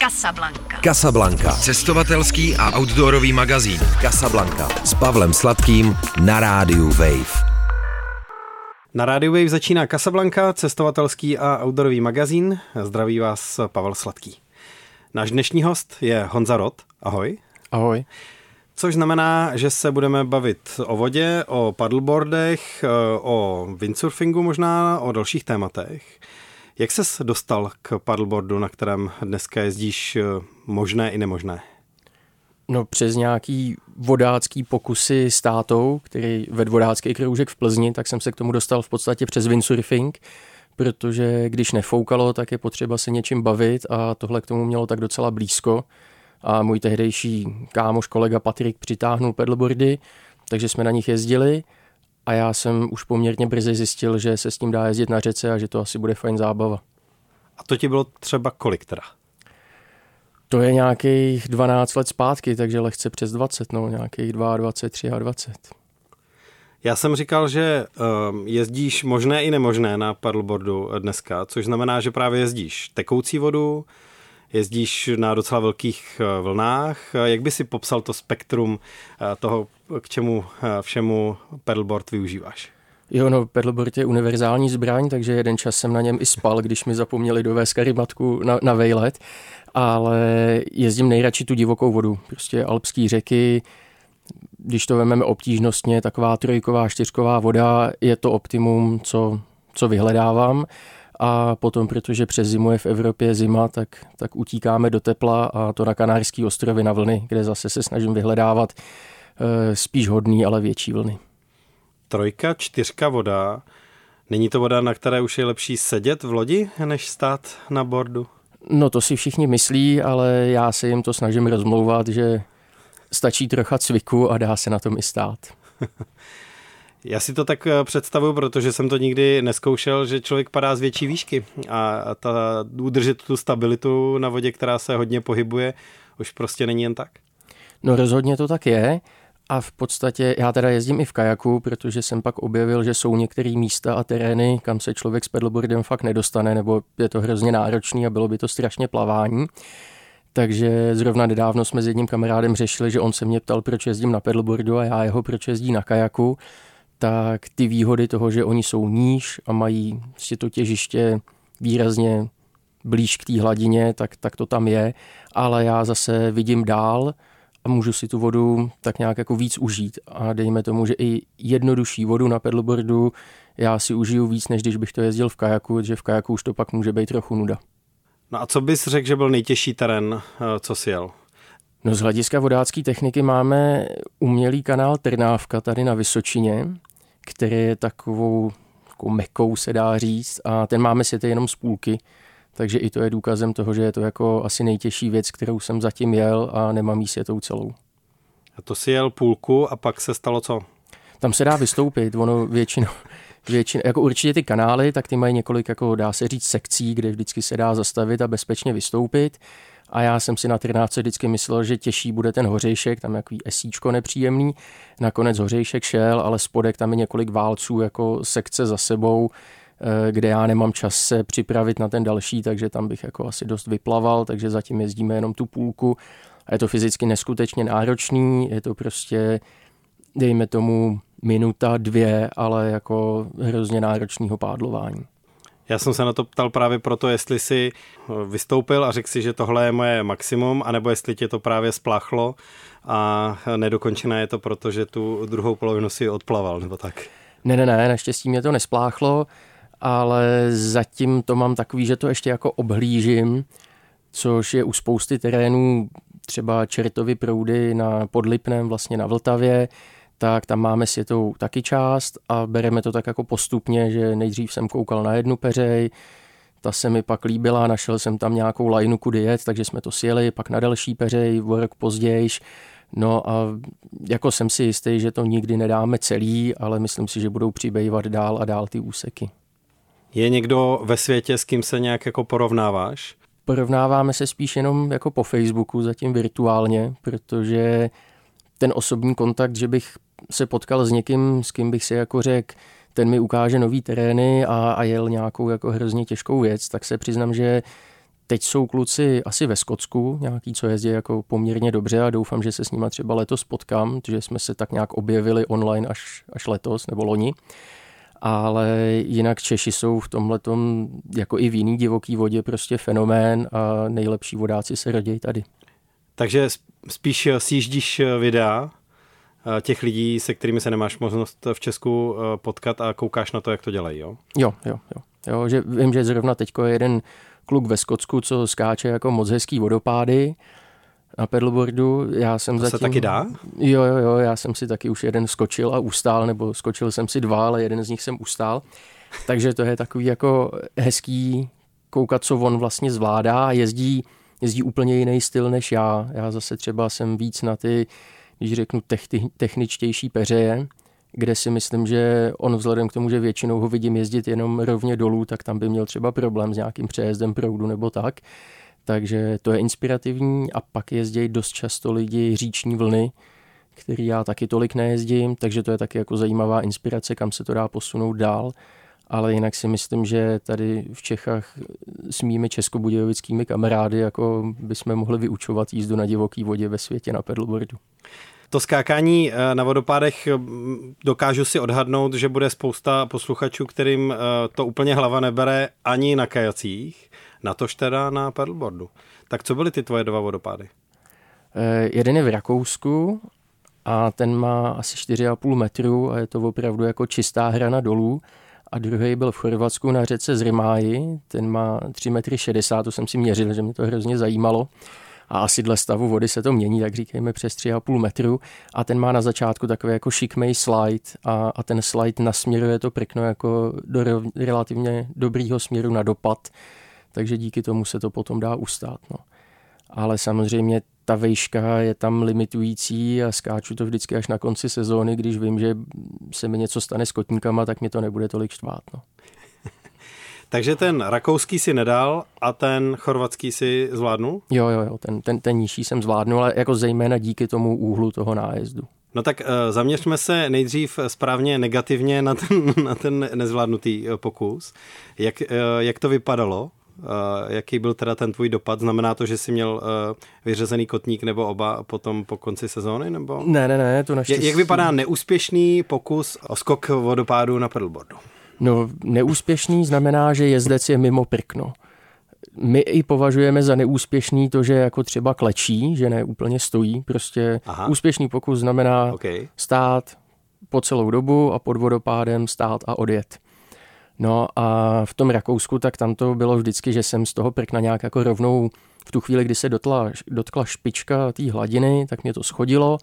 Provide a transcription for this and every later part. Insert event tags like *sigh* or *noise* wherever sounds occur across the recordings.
Casablanca. Casablanca. Cestovatelský a outdoorový magazín. Casablanca. S Pavlem Sladkým na rádiu Wave. Na rádiu Wave začíná Casablanca, cestovatelský a outdoorový magazín. Zdraví vás Pavel Sladký. Náš dnešní host je Honza Rot. Ahoj. Ahoj. Což znamená, že se budeme bavit o vodě, o paddleboardech, o windsurfingu možná, o dalších tématech. Jak ses dostal k paddleboardu, na kterém dneska jezdíš eh, možné i nemožné? No přes nějaký vodácký pokusy s tátou, který ved vodácký kroužek v Plzni, tak jsem se k tomu dostal v podstatě přes windsurfing, protože když nefoukalo, tak je potřeba se něčím bavit a tohle k tomu mělo tak docela blízko. A můj tehdejší kámoš, kolega Patrik přitáhnul pedalboardy, takže jsme na nich jezdili a já jsem už poměrně brzy zjistil, že se s tím dá jezdit na řece a že to asi bude fajn zábava. A to ti bylo třeba kolik teda? To je nějakých 12 let zpátky, takže lehce přes 20, no nějakých 22, 23. Já jsem říkal, že um, jezdíš možné i nemožné na paddleboardu dneska, což znamená, že právě jezdíš tekoucí vodu, jezdíš na docela velkých eh, vlnách. Jak by si popsal to spektrum eh, toho, k čemu eh, všemu pedalboard využíváš? Jo, no, pedalboard je univerzální zbraň, takže jeden čas jsem na něm i spal, když mi zapomněli dovést karimatku na, na vejlet, ale jezdím nejradši tu divokou vodu, prostě alpský řeky, když to vezmeme obtížnostně, taková trojková, čtyřková voda je to optimum, co, co vyhledávám a potom, protože přes zimu je v Evropě zima, tak, tak utíkáme do tepla a to na Kanárský ostrovy na vlny, kde zase se snažím vyhledávat e, spíš hodný, ale větší vlny. Trojka, čtyřka voda. Není to voda, na které už je lepší sedět v lodi, než stát na bordu? No to si všichni myslí, ale já se jim to snažím rozmlouvat, že stačí trocha cviku a dá se na tom i stát. *laughs* Já si to tak eh, představuju, protože jsem to nikdy neskoušel, že člověk padá z větší výšky a ta, udržet tu stabilitu na vodě, která se hodně pohybuje, už prostě není jen tak. No rozhodně to tak je. A v podstatě já teda jezdím i v kajaku, protože jsem pak objevil, že jsou některé místa a terény, kam se člověk s pedalboardem fakt nedostane, nebo je to hrozně náročný a bylo by to strašně plavání. Takže zrovna nedávno jsme s jedním kamarádem řešili, že on se mě ptal, proč jezdím na pedalboardu a já jeho, proč jezdí na kajaku tak ty výhody toho, že oni jsou níž a mají si to těžiště výrazně blíž k té hladině, tak, tak to tam je, ale já zase vidím dál a můžu si tu vodu tak nějak jako víc užít a dejme tomu, že i jednodušší vodu na pedalboardu já si užiju víc, než když bych to jezdil v kajaku, že v kajaku už to pak může být trochu nuda. No a co bys řekl, že byl nejtěžší terén, eh, co si jel? No z hlediska vodácké techniky máme umělý kanál Trnávka tady na Vysočině, který je takovou, takovou mekou, se dá říct, a ten máme si jenom z půlky, takže i to je důkazem toho, že je to jako asi nejtěžší věc, kterou jsem zatím jel a nemám jí světou celou. A to si jel půlku a pak se stalo co? Tam se dá vystoupit, ono většinou, většinou, jako určitě ty kanály, tak ty mají několik, jako dá se říct, sekcí, kde vždycky se dá zastavit a bezpečně vystoupit a já jsem si na 13 vždycky myslel, že těžší bude ten hořejšek, tam je takový esíčko nepříjemný. Nakonec hořejšek šel, ale spodek tam je několik válců jako sekce za sebou, eh, kde já nemám čas se připravit na ten další, takže tam bych jako asi dost vyplaval, takže zatím jezdíme jenom tu půlku. A je to fyzicky neskutečně náročný, je to prostě, dejme tomu, minuta, dvě, ale jako hrozně náročného pádlování. Já jsem se na to ptal právě proto, jestli si eh, vystoupil a řekl si, že tohle je moje maximum, anebo jestli tě to právě spláchlo a nedokončené je to proto, že tu druhou polovinu si odplaval, nebo tak. Ne, ne, ne, naštěstí mě to nespláchlo, ale zatím to mám takový, že to ještě jako obhlížím, což je u spousty terénů, třeba Čertovy proudy na Podlipném, vlastně na Vltavě, tak tam máme světou taky část a bereme to tak jako postupně, že nejdřív jsem koukal na jednu peřej, ta se mi pak líbila, našel jsem tam nějakou lajnu, kudy jet, takže jsme to sjeli, pak na další peřej, o rok později. No a jako jsem si jistý, že to nikdy nedáme celý, ale myslím si, že budou přibývat dál a dál ty úseky. Je někdo ve světě, s kým se nějak jako porovnáváš? Porovnáváme se spíš jenom jako po Facebooku, zatím virtuálně, protože ten osobní kontakt, že bych se potkal s někým, s kým bych si jako řekl, ten mi ukáže nový terény a, a jel nějakou jako hrozně těžkou věc, tak se přiznám, že teď jsou kluci asi ve Skotsku, nějaký, co jezdí jako poměrně dobře a doufám, že se s nima třeba letos potkám, že jsme se tak nějak objevili online až, až letos nebo loni. Ale jinak Češi jsou v tomhle jako i v jiný divoký vodě prostě fenomén a nejlepší vodáci se rodí tady. Takže spíš sjíždíš videa těch lidí, se kterými se nemáš možnost v Česku eh, potkat a koukáš na to, jak to dělají, jo? Jo, jo, jo. jo že vím, že zrovna teďko je jeden kluk ve Skotsku, co skáče jako moc hezký vodopády na pedalboardu. Já jsem to zatím... se taky dá? Jo, jo, jo, já jsem si taky už jeden skočil a ustál, nebo skočil jsem si dva, ale jeden z nich jsem ustál. Takže to je takový jako hezký koukat, co on vlastně zvládá. Jezdí, jezdí úplně jiný styl než já. Já zase třeba jsem víc na ty když řeknu techničtější peřeje, kde si myslím, že on vzhledem k tomu, že většinou ho vidím jezdit jenom rovně dolů, tak tam by měl třeba problém s nějakým přejezdem proudu nebo tak. Takže to je inspirativní a pak jezdí dost často lidi říční vlny, který já taky tolik nejezdím, takže to je taky jako zajímavá inspirace, kam se to dá posunout dál. Ale jinak si myslím, že tady v Čechách s mými českobudějovickými kamarády jako bychom mohli vyučovat jízdu na divoký vodě ve světě na pedalboardu. To skákání eh, na vodopádech dokážu si odhadnout, že bude spousta posluchačů, kterým eh, to úplně hlava nebere ani na kajacích, natož teda na paddleboardu. Tak co byly ty tvoje dva vodopády? Eh, jeden je v Rakousku a ten má asi 4,5 metru a je to opravdu jako čistá hrana dolů. A druhý byl v Chorvatsku na řece Zrimáji, ten má 3 metry 60, to jsem si měřil, že mě to hrozně zajímalo a asi dle stavu vody se to mění, tak říkejme přes 3,5 metru a ten má na začátku takový jako šikmej slide a, a ten slide nasměruje to prkno jako do relativně dobrýho směru na dopad, takže díky tomu se to potom dá ustát. No. Ale samozřejmě ta vejška je tam limitující a skáču to vždycky až na konci sezóny, když vím, že se mi něco stane s kotníkama, tak mě to nebude tolik štvát. No. *laughs* Takže ten rakouský si nedal a ten chorvatský si zvládnul? Jo, jo, jo, ten, ten, ten nižší jsem zvládnul, ale jako zejména díky tomu úhlu toho nájezdu. No tak uh, zaměřme se nejdřív správně negativně na ten, *laughs* na ten nezvládnutý uh, pokus. Jak, uh, jak to vypadalo? Uh, jaký byl teda ten tvůj dopad? Znamená to, že jsi měl uh, vyřezený kotník nebo oba potom po konci sezóny? Nebo? Ne, ne, ne, to naštěstí. Jak vypadá neúspěšný pokus o skok vodopádu na pedalboardu? No, neúspěšný znamená, že jezdec je mimo prkno. My i považujeme za neúspěšný to, že jako třeba klečí, že ne úplně stojí. Prostě Aha. úspěšný pokus znamená okay. stát po celou dobu a pod vodopádem stát a odjet. No a v tom Rakousku, tak tam to bylo vždycky, že jsem z toho prkna nějak jako rovnou v tu chvíli, kdy se dotla, dotkla špička té hladiny, tak mě to schodilo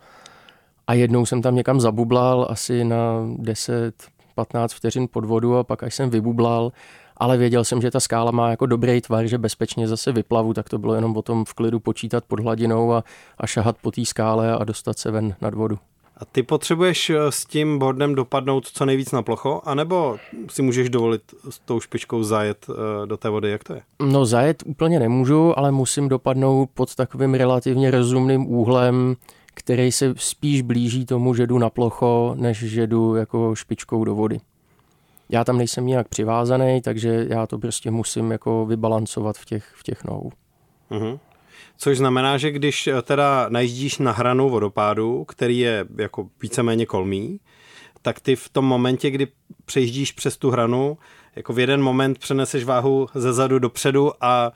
a jednou jsem tam někam zabublal asi na 10, 15 vteřin pod vodu a pak až jsem vybublal, ale věděl jsem, že ta skála má jako dobrý tvar, že bezpečně zase vyplavu, tak to bylo jenom o tom v klidu počítat pod hladinou a, a šahat po té skále a dostat se ven nad vodu. A ty potřebuješ eh, s tím boardem dopadnout co nejvíc na plocho, anebo si můžeš dovolit s tou špičkou zajet eh, do té vody, jak to je? No zajet úplně nemůžu, ale musím dopadnout pod takovým relativně rozumným úhlem, který se spíš blíží tomu, že jdu na plocho, než že jdu jako špičkou do vody. Já tam nejsem nijak přivázaný, takže já to prostě musím jako vybalancovat v těch, v těch nohou. Mm-hmm. Což znamená, že když eh, teda najíždíš na hranu vodopádu, který je jako víceméně kolmý, tak ty v tom momentě, kdy přejíždíš přes tu hranu, jako v jeden moment přeneseš váhu ze zadu dopředu a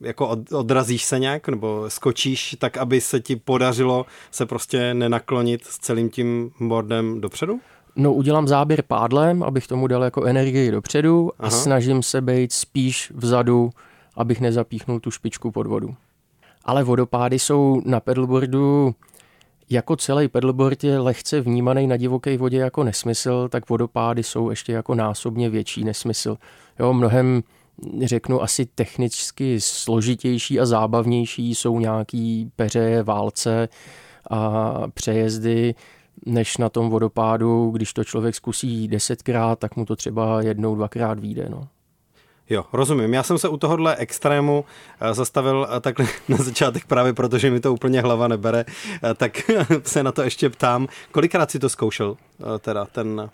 jako od, odrazíš se nějak nebo skočíš tak, aby se ti podařilo se prostě nenaklonit s celým tím boardem dopředu? No udělám záběr pádlem, abych tomu dal jako energii dopředu Aha. a snažím se být spíš vzadu, abych nezapíchnul tu špičku pod vodu. Ale vodopády jsou na pedalboardu jako celý pedalboard je lehce vnímaný na divoké vodě jako nesmysl, tak vodopády jsou ještě jako násobně větší nesmysl. Jo, mnohem řeknu asi technicky složitější a zábavnější jsou nějaký peře, válce a přejezdy, než na tom vodopádu, když to člověk zkusí desetkrát, tak mu to třeba jednou, dvakrát vyjde. No. Jo, rozumím. Já jsem se u tohohle extrému eh, zastavil eh, takhle *laughs* na začátek právě protože mi to úplně hlava nebere, eh, tak *laughs* se na to ještě ptám. Kolikrát si to zkoušel, teda ten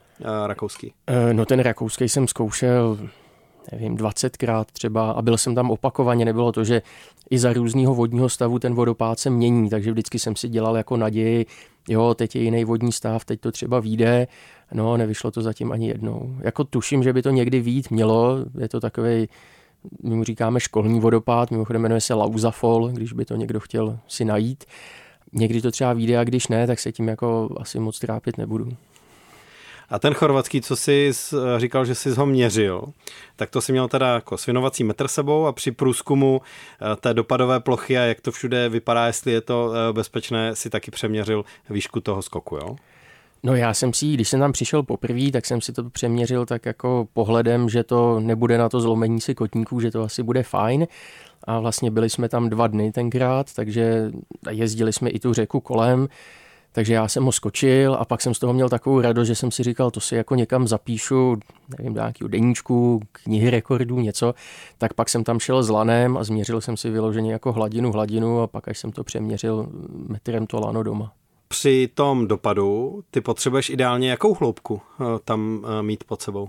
rakouský? No ten rakouský jsem zkoušel nevím, 20krát třeba a byl jsem tam opakovaně, nebylo to, že i za různého vodního stavu ten vodopád se mění, takže vždycky jsem si dělal jako naději, jo, teď je jiný vodní stav, teď to třeba vyjde, no nevyšlo to zatím ani jednou. Jako tuším, že by to někdy vít mělo, je to takový my mu říkáme školní vodopád, mimochodem jmenuje se Lauzafol, když by to někdo chtěl si najít. Někdy to třeba vyjde a když ne, tak se tím jako asi moc trápit nebudu. A ten chorvatský, co jsi říkal, že jsi ho měřil, tak to si měl teda jako svinovací metr sebou a při průzkumu eh, té dopadové plochy a jak to všude vypadá, jestli je to eh, bezpečné, si taky přeměřil výšku toho skoku, jo? No já jsem si, když jsem tam přišel poprvé, tak jsem si to přeměřil tak jako pohledem, že to nebude na to zlomení si kotníků, že to asi bude fajn. A vlastně byli jsme tam dva dny tenkrát, takže jezdili jsme i tu řeku kolem. Takže já jsem ho skočil a pak jsem z toho měl takovou radost, že jsem si říkal, to si jako někam zapíšu, nevím, do nějakého deníčku, knihy rekordů, něco. Tak pak jsem tam šel s lanem a změřil jsem si vyloženě jako hladinu, hladinu a pak až jsem to přeměřil metrem to lano doma. Při tom dopadu ty potřebuješ ideálně jakou hloubku eh, tam eh, mít pod sebou?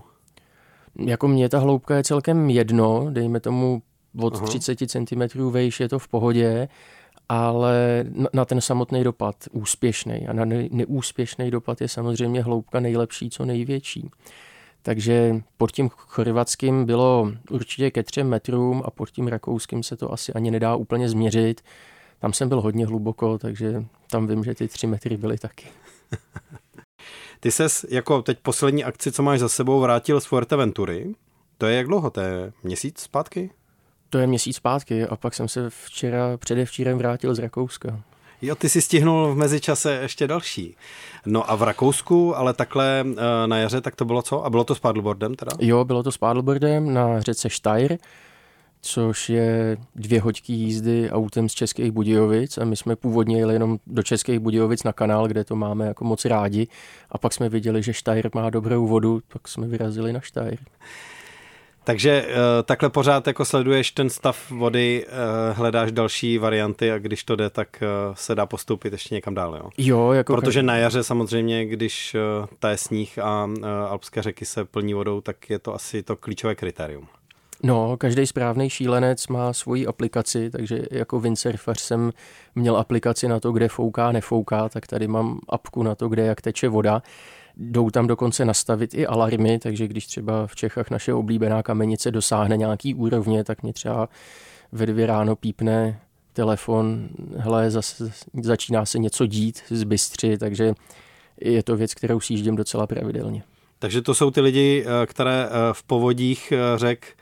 Jako mě ta hloubka je celkem jedno, dejme tomu od Aha. 30 cm vejš je to v pohodě, ale na ten samotný dopad úspěšný a na neúspěšný dopad je samozřejmě hloubka nejlepší, co největší. Takže pod tím chorvatským bylo určitě ke třem metrům a pod tím rakouským se to asi ani nedá úplně změřit. Tam jsem byl hodně hluboko, takže tam vím, že ty tři metry byly taky. *laughs* Ty ses jako teď poslední akci, co máš za sebou, vrátil z Fuerteventury. To je jak dlouho? To je měsíc zpátky? To je měsíc zpátky a pak jsem se včera, předevčírem vrátil z Rakouska. Jo, ty si stihnul v mezičase ještě další. No a v Rakousku, ale takhle eh, na jaře, tak to bylo co? A bylo to s paddleboardem teda? Jo, bylo to s paddleboardem na řece Steyr, což je dvě hoďky jízdy autem z Českých Budějovic a my jsme původně jeli jenom do Českých Budějovic na kanál, kde to máme jako moc rádi a pak jsme viděli, že Steyr má dobrou vodu, tak jsme vyrazili na Steyr. Takže uh, takhle pořád jako sleduješ ten stav vody, uh, hledáš další varianty a když to jde, tak uh, se dá postoupit ještě někam dál, jo? Jo, jako... Protože na jaře samozřejmě, když uh, ta je sníh a uh, alpské řeky se plní vodou, tak je to asi to klíčové kritérium. No, každý správný šílenec má svoji aplikaci, takže jako windsurfař jsem měl aplikaci na to, kde fouká, nefouká, tak tady mám apku na to, kde jak teče voda. Jdou tam dokonce nastavit i alarmy, takže když třeba v Čechách naše oblíbená kamenice dosáhne nějaký úrovně, tak mě třeba ve dvě ráno pípne telefon, hele, zase začíná se něco dít z Bystři, takže je to věc, kterou sjíždím docela pravidelně. Takže to jsou ty lidi, eh, které eh, v povodích eh, řek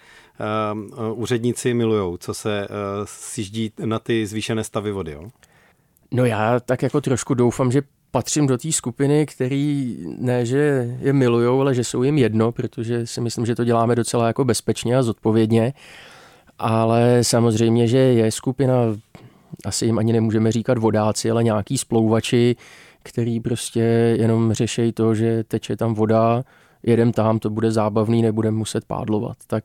úředníci milujou, co se sjíždí na ty zvýšené stavy vody, jo? No já tak jako trošku doufám, že patřím do té skupiny, který ne, že je milujou, ale že jsou jim jedno, protože si myslím, že to děláme docela jako bezpečně a zodpovědně. Ale samozřejmě, že je skupina, asi jim ani nemůžeme říkat vodáci, ale nějaký splouvači, který prostě jenom řeší to, že teče tam voda, jedem tam, to bude zábavný, nebudeme muset pádlovat. Tak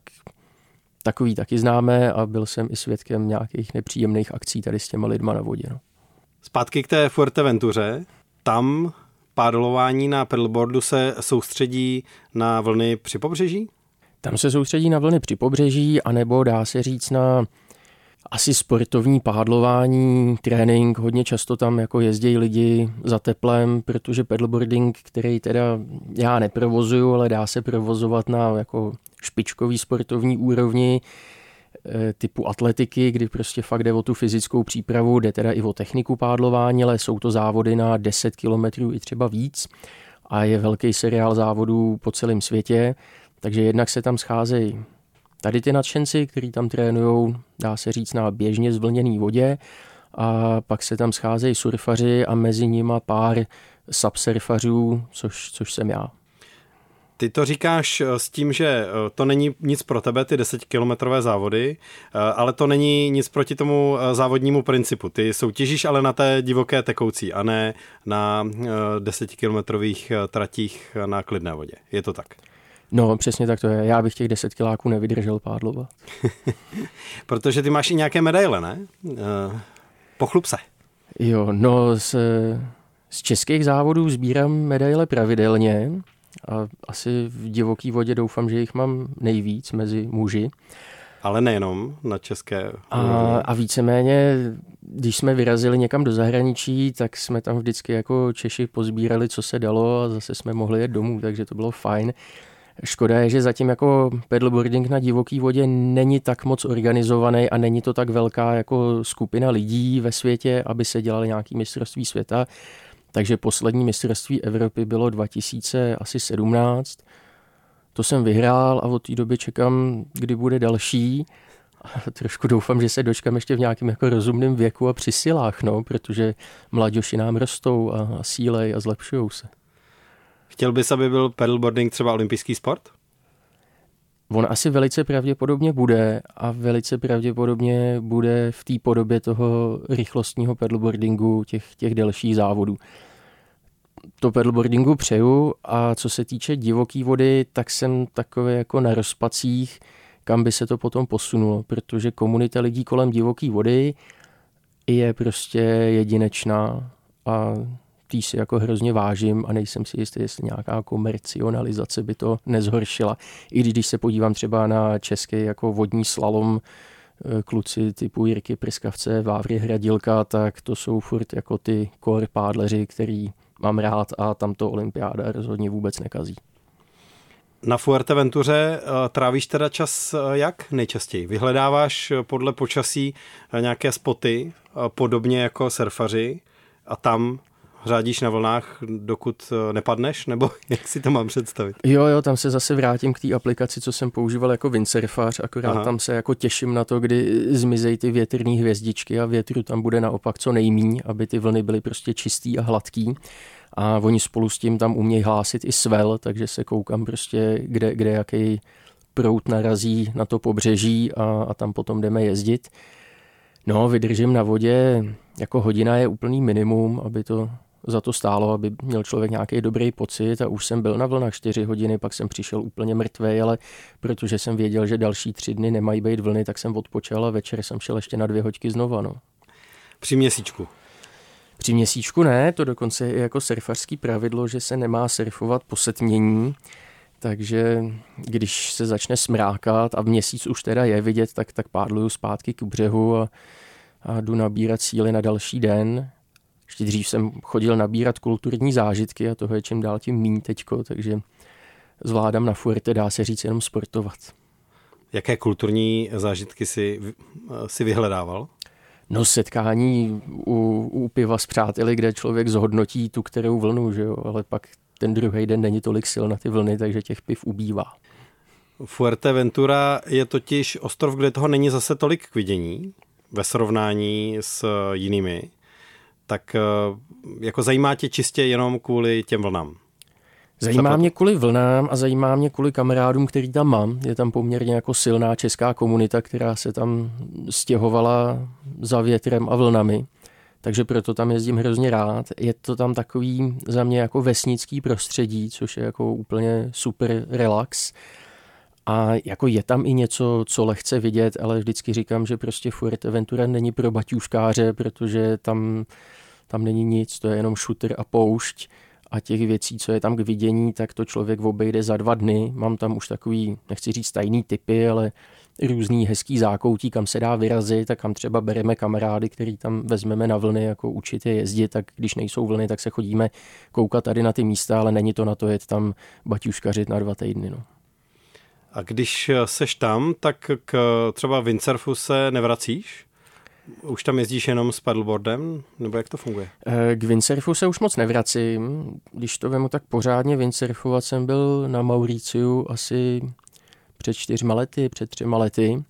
takový taky známe a byl jsem i svědkem nějakých nepříjemných akcí tady s těma lidma na vodě. No. Zpátky k té Fuerteventuře tam pádlování na pedalboardu se soustředí na vlny při pobřeží? Tam se soustředí na vlny při pobřeží, anebo dá se říct na asi sportovní pádlování, trénink, hodně často tam jako jezdí lidi za teplem, protože pedalboarding, který teda já neprovozuju, ale dá se provozovat na jako špičkový sportovní úrovni, Eh, typu atletiky, kdy prostě fakt jde o tu fyzickou přípravu, jde teda i o techniku pádlování, ale jsou to závody na 10 kilometrů i třeba víc a je velký seriál závodů po celém světě, takže jednak se tam scházejí tady ty nadšenci, kteří tam trénují, dá se říct, na běžně zvlněný vodě a pak se tam scházejí surfaři a mezi nima pár subsurfařů, což, což jsem já. Ty to říkáš eh, s tím, že eh, to není nic pro tebe, ty desetikilometrové závody, eh, ale to není nic proti tomu závodnímu principu. Ty soutěžíš ale na té divoké tekoucí a ne na desetikilometrových tratích na klidné vodě. Je to tak? No, přesně tak to je. Já bych těch deset kiláků nevydržel pádlovat. *laughs* Protože ty máš i nějaké medaile, ne? Pochlup se. Jo, no z, z českých závodů sbírám medaile pravidelně A asi v divoký vodě doufám, že jich mám nejvíc mezi muži. Ale nejenom na české. A, a víceméně, když jsme vyrazili někam do zahraničí, tak jsme tam vždycky jako Češi pozbírali, co se dalo a zase jsme mohli jet domů, takže to bylo fajn. Škoda je, že zatím jako paddleboarding na divoký vodě není tak moc organizovaný a není to tak velká jako skupina lidí ve světě, aby se dělali nějaký mistrovství světa. Takže poslední mistrovství Evropy bylo 2017. To jsem vyhrál a od té doby čekám, kdy bude další. A *laughs* trošku doufám, že se dočkám ještě v nějakém jako rozumném věku a při silách, no, protože mladěši nám rostou a, a sílej a zlepšují se. Chtěl bys, aby byl paddleboarding třeba olympijský sport? On asi velice pravděpodobně bude a velice pravděpodobně bude v té podobě toho rychlostního paddleboardingu, těch, těch delších závodů. To paddleboardingu přeju a co se týče divoké vody, tak jsem takový jako na rozpacích, kam by se to potom posunulo, protože komunita lidí kolem divoké vody je prostě jedinečná a tý si jako hrozně vážím a nejsem si jistý, jestli nějaká komercionalizace by to nezhoršila. I když se podívám třeba na český jako vodní slalom, eh, kluci typu Jirky Prskavce, Vávry Hradilka, tak to jsou furt jako ty core pádleři, který mám rád a tam to olympiáda rozhodně vůbec nekazí. Na Fuerteventuře eh, trávíš teda čas eh, jak nejčastěji? Vyhledáváš podle počasí nějaké spoty, podobně jako surfaři a tam řádíš na vlnách, dokud eh, nepadneš, nebo *laughs* jak si to mám představit? Jo, jo, tam se zase vrátím k té aplikaci, co jsem používal jako windsurfař, akorát Aha. tam se jako těším na to, kdy zmizejí ty větrné hvězdičky a větru tam bude naopak co nejmíň, aby ty vlny byly prostě čistý a hladký. A oni spolu s tím tam umějí hlásit i svel, takže se koukám prostě, kde, kde jaký prout narazí na to pobřeží a, a tam potom jdeme jezdit. No, vydržím na vodě, jako hodina je úplný minimum, aby to za to stálo, aby měl člověk nějaký dobrý pocit a už jsem byl na vlnách 4 hodiny, pak jsem přišel úplně mrtvý, ale protože jsem věděl, že další tři dny nemají být vlny, tak jsem odpočal a večer jsem šel ještě na dvě hoďky znova. No. Při měsíčku? Při měsíčku ne, to dokonce je jako surfařský pravidlo, že se nemá surfovat po setmění, takže když se začne smrákat a v měsíc už teda je vidět, tak, tak pádluju zpátky k břehu a, a jdu nabírat síly na další den. Ještě dřív jsem chodil nabírat kulturní zážitky a toho je čím dál tím míň teďko, takže zvládám na Fuerte, dá se říct, jenom sportovat. Jaké kulturní zážitky si, si vyhledával? No setkání u, u piva s přáteli, kde člověk zhodnotí tu kterou vlnu, že jo? ale pak ten druhý den není tolik sil na ty vlny, takže těch piv ubývá. Fuerteventura je totiž ostrov, kde toho není zase tolik k vidění ve srovnání s jinými tak eh, jako zajímá tě čistě jenom kvůli těm vlnám? Zajímá mě kvůli vlnám a zajímá mě kvůli kamarádům, který tam mám. Je tam poměrně jako silná česká komunita, která se tam stěhovala za větrem a vlnami. Takže proto tam jezdím hrozně rád. Je to tam takový za mě jako vesnický prostředí, což je jako úplně super relax. A jako je tam i něco, co lehce vidět, ale vždycky říkám, že prostě Fuerteventura není pro baťuškáře, protože tam tam není nic, to je jenom shooter a poušť a těch věcí, co je tam k vidění, tak to člověk obejde za dva dny. Mám tam už takový, nechci říct tajný typy, ale různý hezký zákoutí, kam se dá vyrazit a kam třeba bereme kamarády, který tam vezmeme na vlny, jako učit je jezdit, tak když nejsou vlny, tak se chodíme koukat tady na ty místa, ale není to na to jet tam baťuškařit na dva týdny. No. A když seš tam, tak k třeba windsurfu se nevracíš? Už tam jezdíš jenom s paddleboardem, nebo jak to funguje? Eh, k windsurfu se už moc nevracím. Když to vemu tak pořádně windsurfovat jsem byl na Mauriciu asi před čtyřma lety, před třema lety.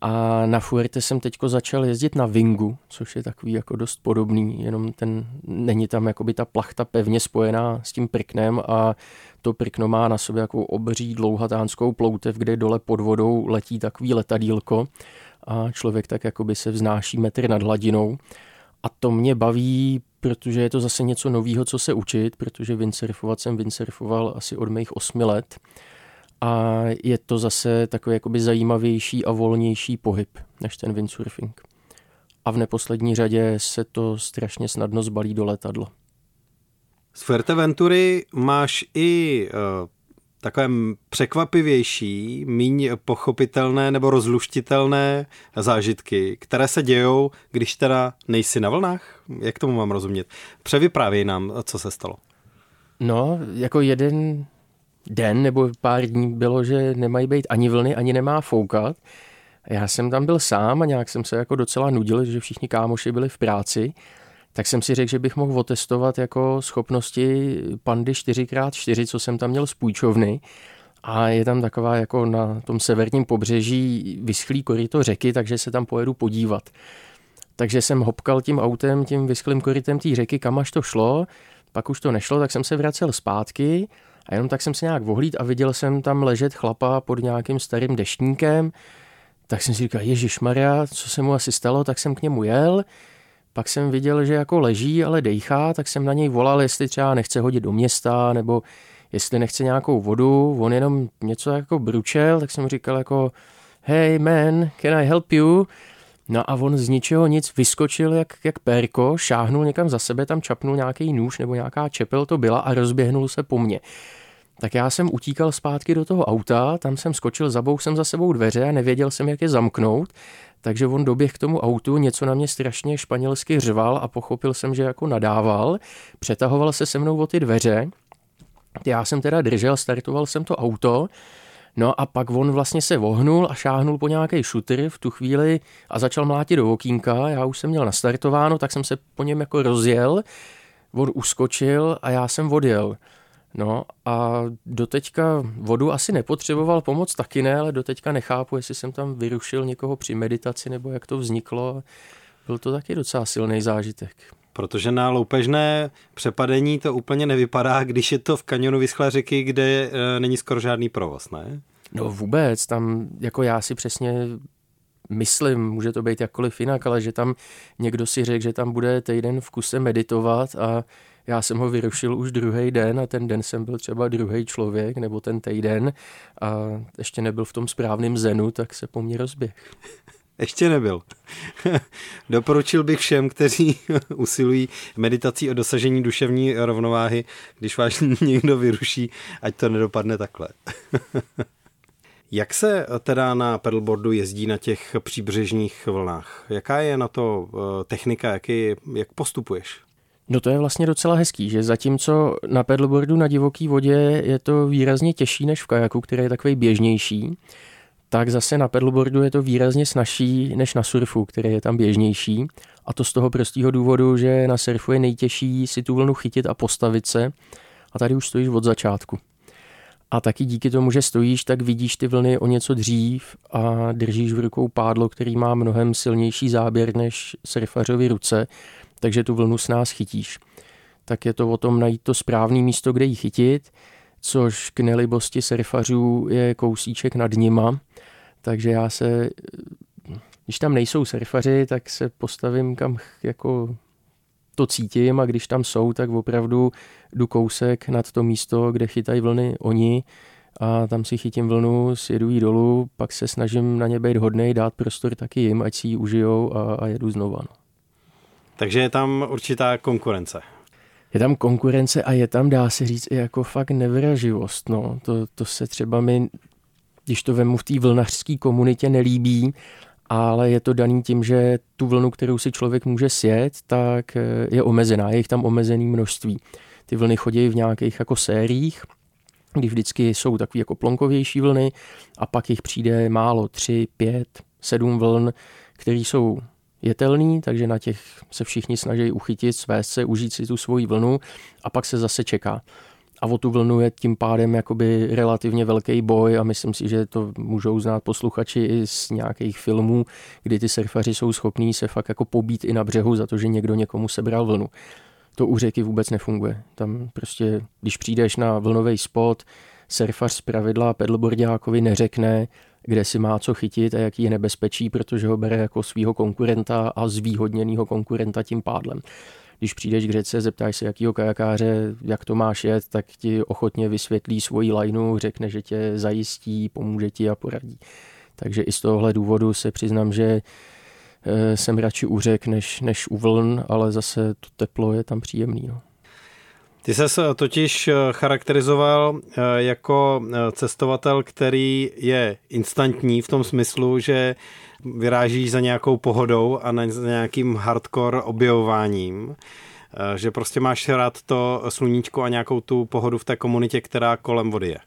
A na Fuerte jsem teďko začal jezdit na Wingu, což je takový jako dost podobný, jenom ten, není tam jakoby ta plachta pevně spojená s tím prknem a to prkno má na sobě jako obří dlouhatánskou ploutev, kde dole pod vodou letí takový letadílko a člověk tak jakoby se vznáší metr nad hladinou. A to mě baví, protože je to zase něco nového, co se učit, protože windsurfovat jsem windsurfoval asi od mých osmi let. A je to zase takový jakoby zajímavější a volnější pohyb než ten windsurfing. A v neposlední řadě se to strašně snadno zbalí do letadla. Z Fuerteventury máš i uh, takové překvapivější, míň pochopitelné nebo rozluštitelné zážitky, které se dějou, když teda nejsi na vlnách? Jak tomu mám rozumět? Převyprávěj nám, co se stalo. No, jako jeden den nebo pár dní bylo, že nemají být ani vlny, ani nemá foukat. Já jsem tam byl sám a nějak jsem se jako docela nudil, že všichni kámoši byli v práci tak jsem si řekl, že bych mohl otestovat jako schopnosti pandy 4x4, co jsem tam měl z půjčovny. A je tam taková jako na tom severním pobřeží vyschlý koryto řeky, takže se tam pojedu podívat. Takže jsem hopkal tím autem, tím vyschlým korytem té řeky, kam až to šlo, pak už to nešlo, tak jsem se vracel zpátky a jenom tak jsem se nějak vohlíd a viděl jsem tam ležet chlapa pod nějakým starým deštníkem, tak jsem si říkal, Ježíš Maria, co se mu asi stalo, tak jsem k němu jel, pak jsem viděl, že jako leží, ale dejchá, tak jsem na něj volal, jestli třeba nechce hodit do města, nebo jestli nechce nějakou vodu, on jenom něco jako bručel, tak jsem říkal jako hey man, can I help you? No a on z ničeho nic vyskočil jak, jak perko, šáhnul někam za sebe, tam čapnul nějaký nůž nebo nějaká čepel to byla a rozběhnul se po mně. Tak já jsem utíkal zpátky do toho auta, tam jsem skočil, zabou jsem za sebou dveře a nevěděl jsem, jak je zamknout, takže on doběh k tomu autu, něco na mě strašně španělsky řval a pochopil jsem, že jako nadával, přetahoval se se mnou o ty dveře, já jsem teda držel, startoval jsem to auto, No a pak on vlastně se vohnul a šáhnul po nějaký šutr v tu chvíli a začal mlátit do okýnka. Já už jsem měl nastartováno, tak jsem se po něm jako rozjel. On uskočil a já jsem odjel. No a doteďka vodu asi nepotřeboval pomoc, taky ne, ale doteďka nechápu, jestli jsem tam vyrušil někoho při meditaci nebo jak to vzniklo. Byl to taky docela silný zážitek. Protože na loupežné přepadení to úplně nevypadá, když je to v kanionu vyschlé řeky, kde e, není skoro žádný provoz, ne? No vůbec, tam jako já si přesně myslím, může to být jakkoliv jinak, ale že tam někdo si řekl, že tam bude týden v kuse meditovat a já jsem ho vyrušil už druhý den a ten den jsem byl třeba druhý člověk nebo ten týden a ještě nebyl v tom správném zenu, tak se po mně rozběh. *laughs* Ještě nebyl. *laughs* Doporučil bych všem, kteří *laughs* usilují meditací o dosažení duševní rovnováhy, když vás někdo vyruší, ať to nedopadne takhle. Jak se teda na pedalboardu jezdí na těch příbřežních vlnách? Jaká je na to eh, technika, jaký, jak postupuješ? No to je vlastně docela hezký, že zatímco na pedalboardu na divoký vodě je to výrazně těžší než v kajaku, který je takový běžnější, tak zase na pedalboardu je to výrazně snažší než na surfu, který je tam běžnější. A to z toho prostého důvodu, že na surfu je nejtěžší si tu vlnu chytit a postavit se. A tady už stojíš od začátku. A taky díky tomu, že stojíš, tak vidíš ty vlny o něco dřív a držíš v rukou pádlo, který má mnohem silnější záběr než surfařovi ruce, takže tu vlnu s nás chytíš. Tak je to o tom najít to správné místo, kde ji chytit, což k nelibosti surfařů je kousíček nad nima, takže já se, když tam nejsou surfaři, tak se postavím kam jako to cítím a když tam jsou, tak opravdu jdu kousek nad to místo, kde chytají vlny oni a tam si chytím vlnu, sjedu jí dolů, pak se snažím na ně být hodnej, dát prostor taky jim, ať si ji užijou a, a jedu znova. No. Takže je tam určitá konkurence. Je tam konkurence a je tam, dá se říct, i jako fakt nevraživost. No. To, to se třeba mi, když to vemu v té vlnařské komunitě, nelíbí, ale je to daný tím, že tu vlnu, kterou si člověk může sjet, tak eh, je omezená, je jich tam omezený množství. Ty vlny chodí v nějakých jako sériích, kdy vždycky jsou takové jako plonkovější vlny a pak jich přijde málo, tři, pět, sedm vln, které jsou jetelný, takže na těch se všichni snaží uchytit, svést se, užít si tu svoji vlnu a pak se zase čeká. A o tu vlnu je tím pádem jakoby relativně velký boj a myslím si, že to můžou znát posluchači i z nějakých filmů, kdy ty surfaři jsou schopní se fakt jako pobít i na břehu za to, že někdo někomu sebral vlnu. To u řeky vůbec nefunguje. Tam prostě, když přijdeš na vlnový spot, surfař z pravidla pedalboardiákovi neřekne, kde si má co chytit a jaký je nebezpečí, protože ho bere jako svého konkurenta a zvýhodněného konkurenta tím pádlem. Když přijdeš k řece, zeptáš se jakýho kajakáře, jak to máš jet, tak ti ochotně vysvětlí svoji lajnu, řekne, že tě zajistí, pomůže ti a poradí. Takže i z tohohle důvodu se přiznám, že eh, jsem radši u řek než, než u vln, ale zase to teplo je tam příjemný. No. Ty ses totiž charakterizoval jako cestovatel, který je instantní v tom smyslu, že vyrážíš za nějakou pohodou a za nějakým hardcore objevováním. Eh, že prostě máš rád to sluníčko a nějakou tu pohodu v té komunitě, která kolem vody je.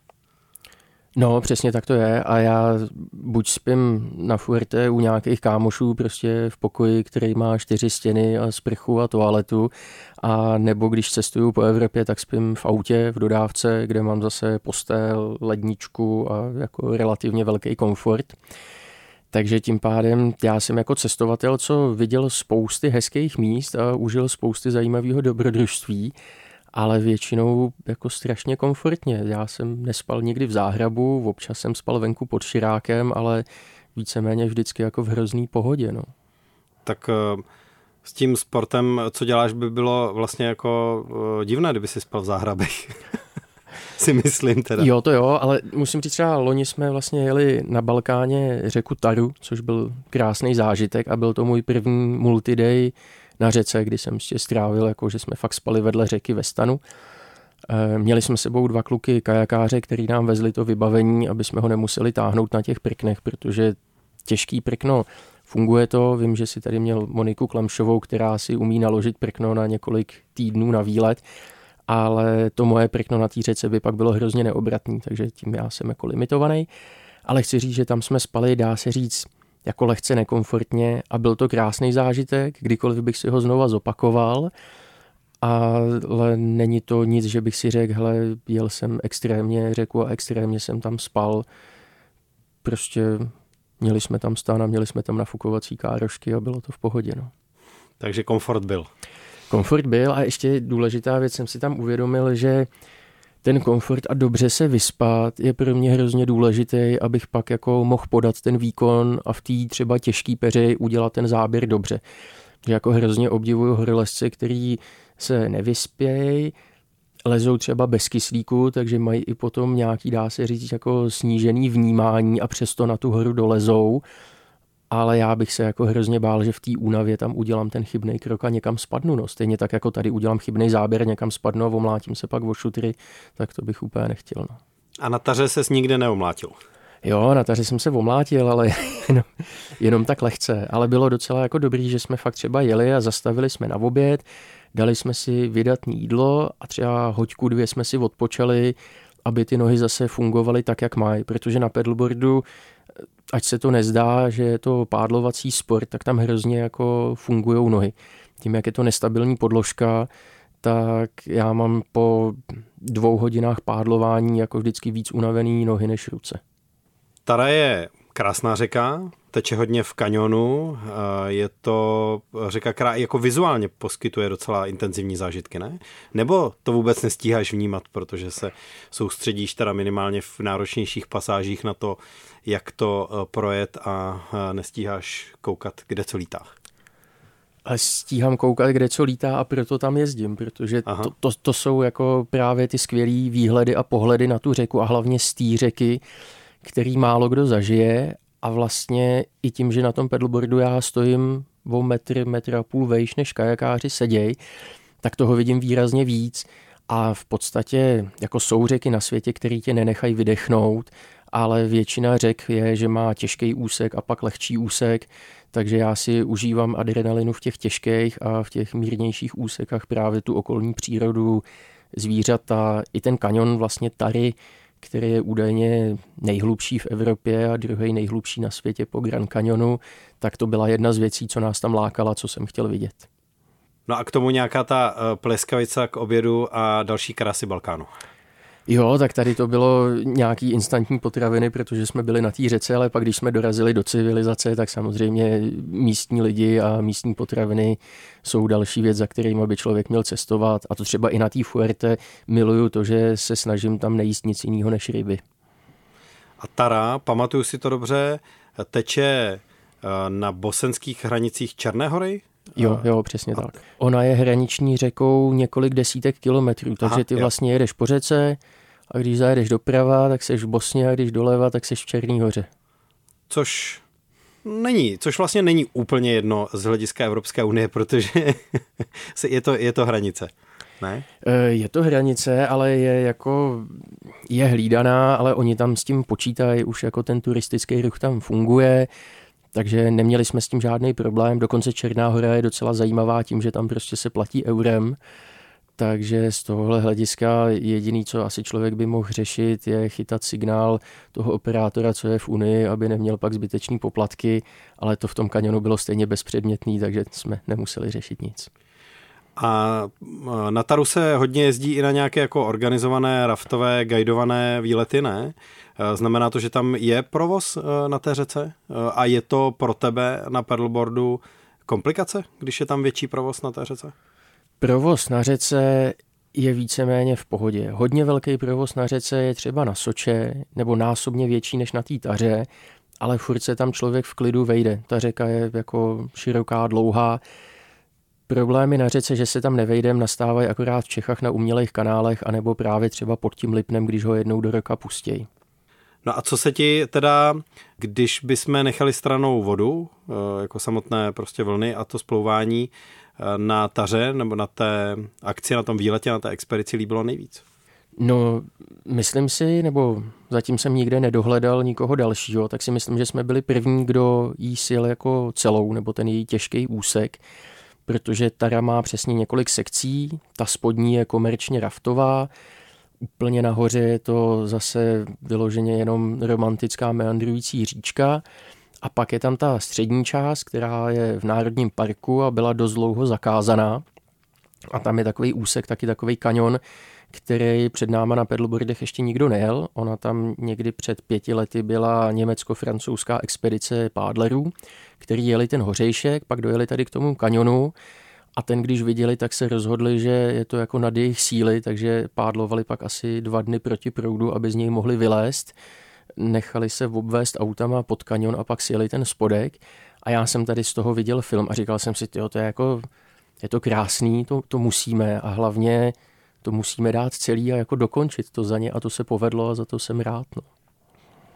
No, přesně tak to je a já buď spím na Fuerte u nějakých kámošů prostě v pokoji, který má čtyři stěny a sprchu a toaletu a nebo když cestuju po Evropě, tak spím v autě, v dodávce, kde mám zase postel, ledničku a jako relativně velký komfort. Takže tím pádem já jsem jako cestovatel, co viděl spousty hezkých míst a užil spousty zajímavého dobrodružství, ale většinou jako strašně komfortně. Já jsem nespal nikdy v záhrabu, občas jsem spal venku pod širákem, ale víceméně vždycky jako v hrozný pohodě. No. Tak eh, s tím sportem, co děláš, by bylo vlastně jako eh, divné, kdyby si spal v záhrabech. *laughs* si myslím teda. Jo, to jo, ale musím říct třeba, loni jsme vlastně jeli na Balkáně řeku Taru, což byl krásný zážitek a byl to můj první multiday na řece, kdy jsem ještě strávil, jako že jsme fakt spali vedle řeky ve stanu. Eh, měli jsme sebou dva kluky kajakáře, který nám vezli to vybavení, aby jsme ho nemuseli táhnout na těch prknech, protože těžký prkno funguje to. Vím, že si tady měl Moniku Klamšovou, která si umí naložit prkno na několik týdnů na výlet ale to moje prkno na té řece by pak bylo hrozně neobratný, takže tím já jsem jako limitovaný. Ale chci říct, že tam jsme spali, dá se říct, jako lehce nekomfortně a byl to krásný zážitek, kdykoliv bych si ho znova zopakoval, ale není to nic, že bych si řekl, hele, jel jsem extrémně řeku a extrémně jsem tam spal. Prostě měli jsme tam stán a měli jsme tam nafukovací károšky a bylo to v pohodě. No. Takže komfort byl. Komfort byl a ještě důležitá věc jsem si tam uvědomil, že ten komfort a dobře se vyspat je pro mě hrozně důležitý, abych pak jako mohl podat ten výkon a v té třeba těžký peři udělat ten záběr dobře. Že jako hrozně obdivuju horolezce, který se nevyspějí, lezou třeba bez kyslíku, takže mají i potom nějaký, dá se říct, jako snížený vnímání a přesto na tu horu dolezou ale já bych se jako hrozně bál, že v té únavě tam udělám ten chybný krok a někam spadnu. No. Stejně tak jako tady udělám chybný záběr, někam spadnu a omlátím se pak o šutry, tak to bych úplně nechtěl. No. A na taře ses nikde neomlátil? Jo, na taře jsem se omlátil, ale *laughs* jenom, jenom tak lehce. Ale bylo docela jako dobrý, že jsme fakt třeba jeli a zastavili jsme na oběd, dali jsme si vydatní jídlo a třeba hoďku dvě jsme si odpočali, aby ty nohy zase fungovaly tak, jak mají, protože na pedalboardu ať se to nezdá, že je to pádlovací sport, tak tam hrozně jako fungují nohy. Tím, jak je to nestabilní podložka, tak já mám po dvou hodinách pádlování jako vždycky víc unavený nohy než ruce. Tara je krásná řeka, teče hodně v kanionu, je to řeka, která jako vizuálně poskytuje docela intenzivní zážitky, ne? Nebo to vůbec nestíháš vnímat, protože se soustředíš teda minimálně v náročnějších pasážích na to, jak to eh, projet a eh, nestíháš koukat, kde co lítá? Ale stíhám koukat, kde co lítá a proto tam jezdím, protože to, to, to jsou jako právě ty skvělé výhledy a pohledy na tu řeku a hlavně z té řeky, který málo kdo zažije a vlastně i tím, že na tom pedalboardu já stojím o metr, metr a půl vejš, než kajakáři seděj, tak toho vidím výrazně víc a v podstatě jako jsou řeky na světě, které tě nenechají vydechnout, ale většina řek je, že má těžký úsek a pak lehčí úsek, takže já si užívám adrenalinu v těch těžkých a v těch mírnějších úsekách právě tu okolní přírodu, zvířata, i ten kanion vlastně Tary, který je údajně nejhlubší v Evropě a druhý nejhlubší na světě po Grand Canyonu, tak to byla jedna z věcí, co nás tam lákala, co jsem chtěl vidět. No a k tomu nějaká ta eh, pleskavica k obědu a další krásy Balkánu. Jo, tak tady to bylo nějaký instantní potraviny, protože jsme byli na té řece, ale pak když jsme dorazili do civilizace, tak samozřejmě místní lidi a místní potraviny jsou další věc, za kterým by člověk měl cestovat. A to třeba i na té Fuerte miluju to, že se snažím tam nejíst nic jiného než ryby. A Tara, pamatuju si to dobře, teče eh, na bosenských hranicích Černé hory? Jo, jo, přesně a... tak. Ona je hraniční řekou několik desítek kilometrů, takže Aha, ty vlastně jedeš po řece a když zajedeš doprava, tak seš v Bosně a když doleva, tak seš v Černý hoře. Což není, což vlastně není úplně jedno z hlediska Evropské unie, protože *laughs* je to, je to hranice. ne? Eh, je to hranice, ale je jako je hlídaná, ale oni tam s tím počítají, už jako ten turistický ruch tam funguje, takže neměli jsme s tím žádný problém. Dokonce Černá hora je docela zajímavá tím, že tam prostě se platí eurem, takže z tohohle hlediska jediný, co asi člověk by mohl řešit, je chytat signál toho operátora, co je v Unii, aby neměl pak zbytečný poplatky, ale to v tom kanionu bylo stejně bezpředmětný, takže jsme nemuseli řešit nic. A na Taru se hodně jezdí i na nějaké jako organizované raftové, guidované výlety, ne? Znamená to, že tam je provoz e, na té řece a je to pro tebe na paddleboardu komplikace, když je tam větší provoz na té řece? Provoz na řece je víceméně v pohodě. Hodně velký provoz na řece je třeba na Soče, nebo násobně větší než na té taře, ale furt se tam člověk v klidu vejde. Ta řeka je jako široká, dlouhá. Problémy na řece, že se tam nevejdem, nastávají akorát v Čechách na umělých kanálech, anebo právě třeba pod tím Lipnem, když ho jednou do roka pustějí. No a co se ti teda, když bychom nechali stranou vodu, eh, jako samotné prostě vlny a to splouvání, na taře nebo na té akci, na tom výletě, na té expedici líbilo nejvíc? No, myslím si, nebo zatím jsem nikde nedohledal nikoho dalšího, tak si myslím, že jsme byli první, kdo jí sil jako celou, nebo ten její těžký úsek, protože Tara má přesně několik sekcí, ta spodní je komerčně raftová, úplně nahoře je to zase vyloženě jenom romantická meandrující říčka, a pak je tam ta střední část, která je v Národním parku a byla dost dlouho zakázaná. A tam je takový úsek, taky takový kanion, který před náma na pedalboardech ještě nikdo nejel. Ona tam někdy před pěti lety byla německo-francouzská expedice pádlerů, který jeli ten hořejšek, pak dojeli tady k tomu kanionu a ten, když viděli, tak se rozhodli, že je to jako nad jejich síly, takže pádlovali pak asi dva dny proti proudu, aby z něj mohli vylézt nechali se obvést autama pod kanion a pak sjeli ten spodek a já jsem tady z toho viděl film a říkal jsem si, tyjo, to je jako, je to krásný, to, to musíme a hlavně to musíme dát celý a jako dokončit to za ně a to se povedlo a za to jsem rád. No.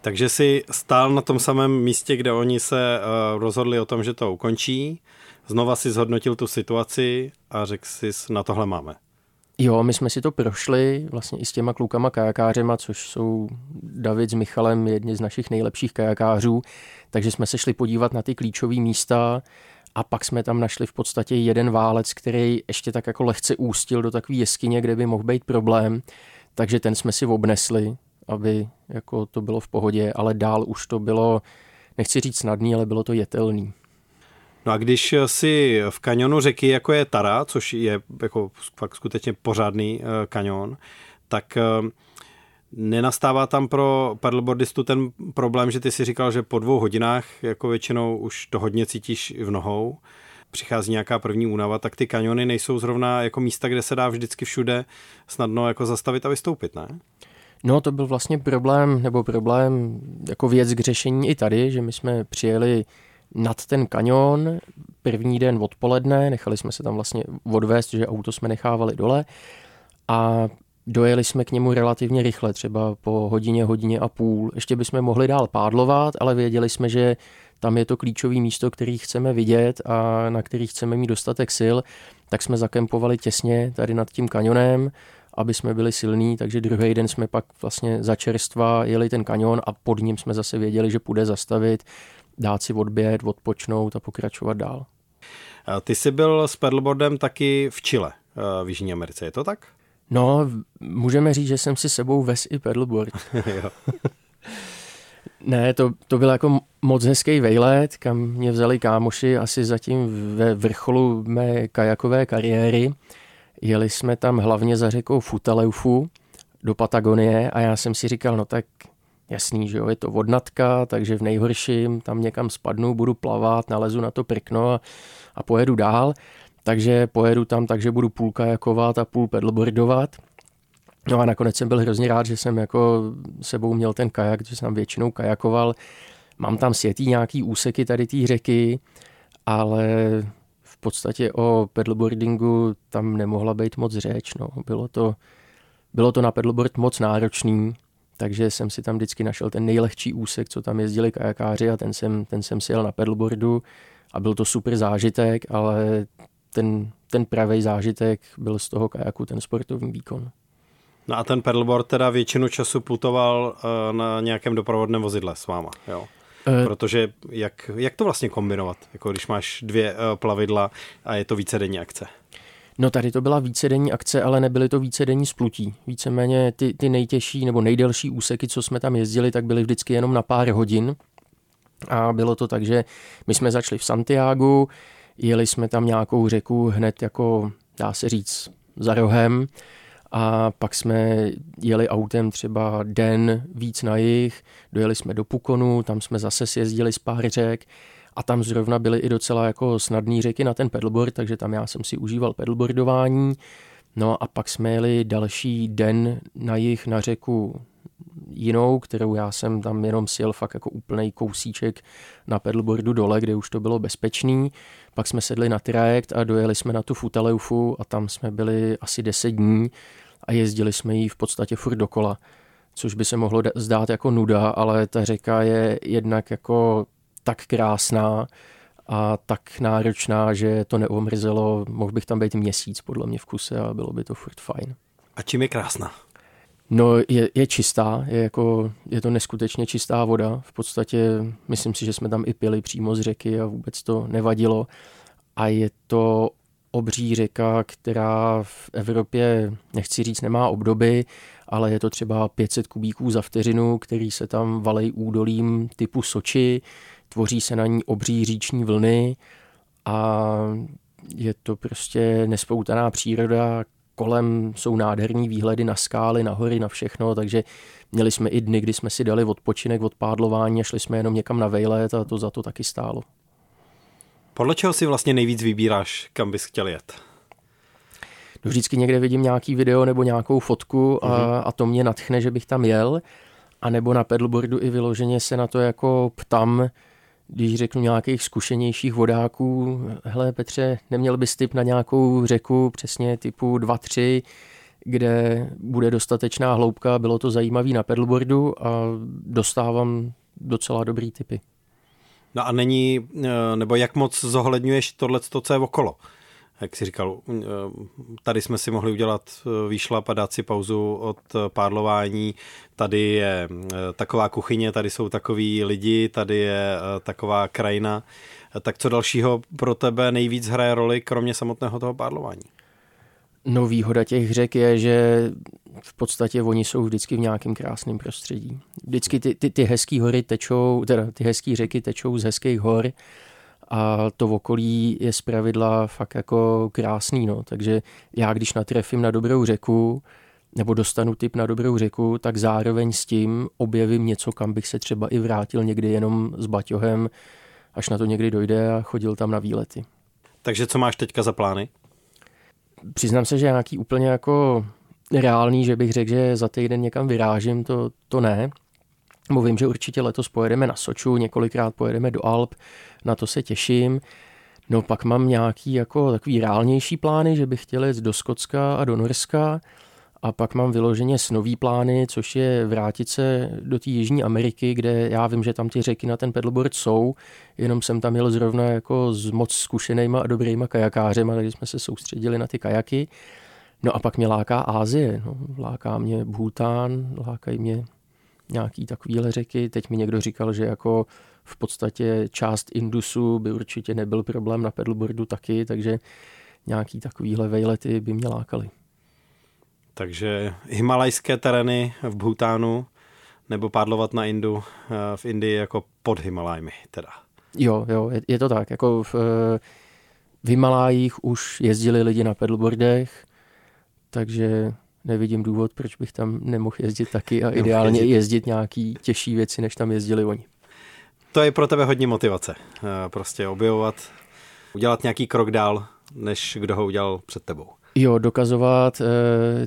Takže si stál na tom samém místě, kde oni se uh, rozhodli o tom, že to ukončí, znova si zhodnotil tu situaci a řekl si, na tohle máme. Jo, my jsme si to prošli vlastně i s těma klukama kajakářema, což jsou David s Michalem, jedni z našich nejlepších kajakářů, takže jsme se šli podívat na ty klíčové místa a pak jsme tam našli v podstatě jeden válec, který ještě tak jako lehce ústil do takové jeskyně, kde by mohl být problém, takže ten jsme si obnesli, aby jako to bylo v pohodě, ale dál už to bylo, nechci říct snadný, ale bylo to jetelný. No a když si v kanionu řeky, jako je Tara, což je jako fakt skutečně pořádný uh, kanion, tak uh, nenastává tam pro paddleboardistu ten problém, že ty si říkal, že po dvou hodinách jako většinou už to hodně cítíš v nohou, přichází nějaká první únava, tak ty kaniony nejsou zrovna jako místa, kde se dá vždycky všude snadno jako zastavit a vystoupit, ne? No to byl vlastně problém, nebo problém jako věc k řešení i tady, že my jsme přijeli nad ten kanion první den odpoledne, nechali jsme se tam vlastně odvést, že auto jsme nechávali dole a dojeli jsme k němu relativně rychle, třeba po hodině, hodině a půl. Ještě bychom mohli dál pádlovat, ale věděli jsme, že tam je to klíčové místo, který chceme vidět a na který chceme mít dostatek sil, tak jsme zakempovali těsně tady nad tím kanionem, aby jsme byli silní, takže druhý den jsme pak vlastně za čerstva jeli ten kanion a pod ním jsme zase věděli, že půjde zastavit, dát si odbět, odpočnout a pokračovat dál. Ty jsi byl s paddleboardem taky v Chile, v Jižní Americe, je to tak? No, můžeme říct, že jsem si sebou ves i paddleboard. *laughs* *laughs* ne, to, to byl jako moc hezký vejlet, kam mě vzali kámoši asi zatím ve vrcholu mé kajakové kariéry. Jeli jsme tam hlavně za řekou Futaleufu do Patagonie a já jsem si říkal, no tak jasný, že jo, je to vodnatka, takže v nejhorším tam někam spadnu, budu plavat, nalezu na to prkno a, a pojedu dál. Takže pojedu tam, takže budu půl kajakovat a půl pedalboardovat. No a nakonec jsem byl hrozně rád, že jsem jako sebou měl ten kajak, že jsem většinou kajakoval. Mám tam světý nějaký úseky tady té řeky, ale v podstatě o pedalboardingu tam nemohla být moc řeč. No. Bylo, to, bylo to na pedalboard moc náročný, takže jsem si tam vždycky našel ten nejlehčí úsek, co tam jezdili kajakáři a ten jsem, ten jsem si jel na pedalboardu a byl to super zážitek, ale ten ten pravý zážitek byl z toho kajaku ten sportovní výkon. No a ten pedalboard teda většinu času putoval uh, na nějakém doprovodném vozidle s váma, jo? Uh, Protože jak, jak to vlastně kombinovat, jako když máš dvě uh, plavidla a je to vícedenní akce? No tady to byla vícedenní akce, ale nebyly to vícedenní splutí. Víceméně ty, ty nejtěžší nebo nejdelší úseky, co jsme tam jezdili, tak byly vždycky jenom na pár hodin. A bylo to tak, že my jsme začali v Santiago, jeli jsme tam nějakou řeku hned jako, dá se říct, za rohem a pak jsme jeli autem třeba den víc na jich, dojeli jsme do Pukonu, tam jsme zase sjezdili z pár řek a tam zrovna byly i docela jako snadné řeky na ten pedalboard, takže tam já jsem si užíval pedalboardování. No a pak jsme jeli další den na jich na řeku jinou, kterou já jsem tam jenom sjel fakt jako úplný kousíček na pedalboardu dole, kde už to bylo bezpečný. Pak jsme sedli na trajekt a dojeli jsme na tu Futaleufu a tam jsme byli asi 10 dní a jezdili jsme ji v podstatě furt dokola, což by se mohlo zdát jako nuda, ale ta řeka je jednak jako tak krásná a tak náročná, že to neomrzelo. Mohl bych tam být měsíc podle mě v kuse a bylo by to furt fajn. A čím je krásná? No, je, je čistá, je, jako, je to neskutečně čistá voda. V podstatě myslím si, že jsme tam i pili přímo z řeky a vůbec to nevadilo. A je to obří řeka, která v Evropě, nechci říct, nemá obdoby, ale je to třeba 500 kubíků za vteřinu, který se tam valej údolím typu Soči, tvoří se na ní obří říční vlny a je to prostě nespoutaná příroda, kolem jsou nádherní výhledy na skály, na hory, na všechno, takže měli jsme i dny, kdy jsme si dali odpočinek od pádlování a šli jsme jenom někam na vejlet a to za to taky stálo. Podle čeho si vlastně nejvíc vybíráš, kam bys chtěl jet? No vždycky někde vidím nějaký video nebo nějakou fotku a, mm-hmm. a to mě natchne, že bych tam jel. A nebo na pedalboardu i vyloženě se na to jako ptam, když řeknu nějakých zkušenějších vodáků, hele Petře, neměl bys tip na nějakou řeku přesně typu 2-3, kde bude dostatečná hloubka, bylo to zajímavý na pedalboardu a dostávám docela dobrý typy. No a není, eh, nebo jak moc zohledňuješ tohle, co je okolo? Jak jsi říkal, eh, tady jsme si mohli udělat eh, výšlap a dát si pauzu od pádlování. Tady je taková kuchyně, tady jsou takový lidi, tady je taková krajina. Tak co dalšího pro tebe nejvíc hraje roli, kromě samotného toho pádlování? No výhoda těch řek je, že v podstatě oni jsou vždycky v nějakém krásném prostředí. Vždycky ty, ty, ty hezké hory tečou, teda ty hezké řeky tečou z hezkých hor a to okolí je zpravidla fakt jako krásný, no. Takže já, když natrefím na dobrou řeku, nebo dostanu tip na dobrou řeku, tak zároveň s tím objevím něco, kam bych se třeba i vrátil někdy jenom s baťohem, až na to někdy dojde a chodil tam na výlety. Takže co máš teďka za plány? Přiznám se, že nějaký úplně jako reálný, že bych řekl, že za týden někam vyrážím, to, to ne. Mluvím, že určitě letos pojedeme na Soču, několikrát pojedeme do Alp, na to se těším. No pak mám nějaký jako takový reálnější plány, že bych chtěl jít do Skotska a do Norska a pak mám vyloženě snový plány, což je vrátit se do té Jižní Ameriky, kde já vím, že tam ty řeky na ten pedalboard jsou, jenom jsem tam jel zrovna jako s moc zkušenýma a dobrýma kajakářema, takže jsme se soustředili na ty kajaky. No a pak mě láká Ázie, no, láká mě Bhután, lákají mě nějaký takovýhle řeky. Teď mi někdo říkal, že jako v podstatě část Indusu by určitě nebyl problém na pedalboardu taky, takže nějaký takovýhle vejlety by mě lákaly. Takže himalajské terény v Bhutánu nebo pádlovat na Indu eh, v Indii jako pod Himalajmi teda. Jo, jo, je, je to tak. Jako v, eh, v Himalájích už jezdili lidi na pedalboardech, takže nevidím důvod, proč bych tam nemohl jezdit taky a ideálně jezdit. jezdit nějaký těžší věci, než tam jezdili oni. To je pro tebe hodně motivace. Eh, prostě objevovat, udělat nějaký krok dál, než kdo ho udělal před tebou. Jo, dokazovat e,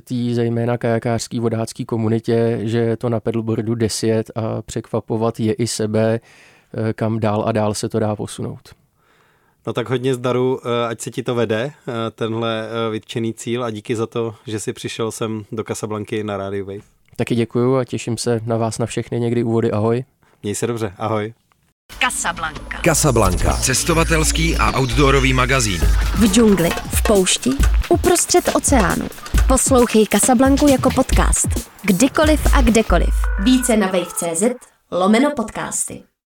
tý zejména kajakářský vodácký komunitě, že to na pedalboardu desjet a překvapovat je i sebe, e, kam dál a dál se to dá posunout. No tak hodně zdaru, eh, ať se ti to vede, tenhle vytčený cíl a díky za to, že jsi přišel sem do Casablanky na Radio Wave. Taky děkuju a těším se na vás na všechny někdy úvody. Ahoj. Měj se dobře, ahoj. Casablanca. Casablanca. Cestovatelský a outdoorový magazín. V džungli. Poušti, uprostřed oceánu. Poslouchej Casablanku jako podcast. Kdykoliv a kdekoliv. Více na wave.cz lomeno podcasty.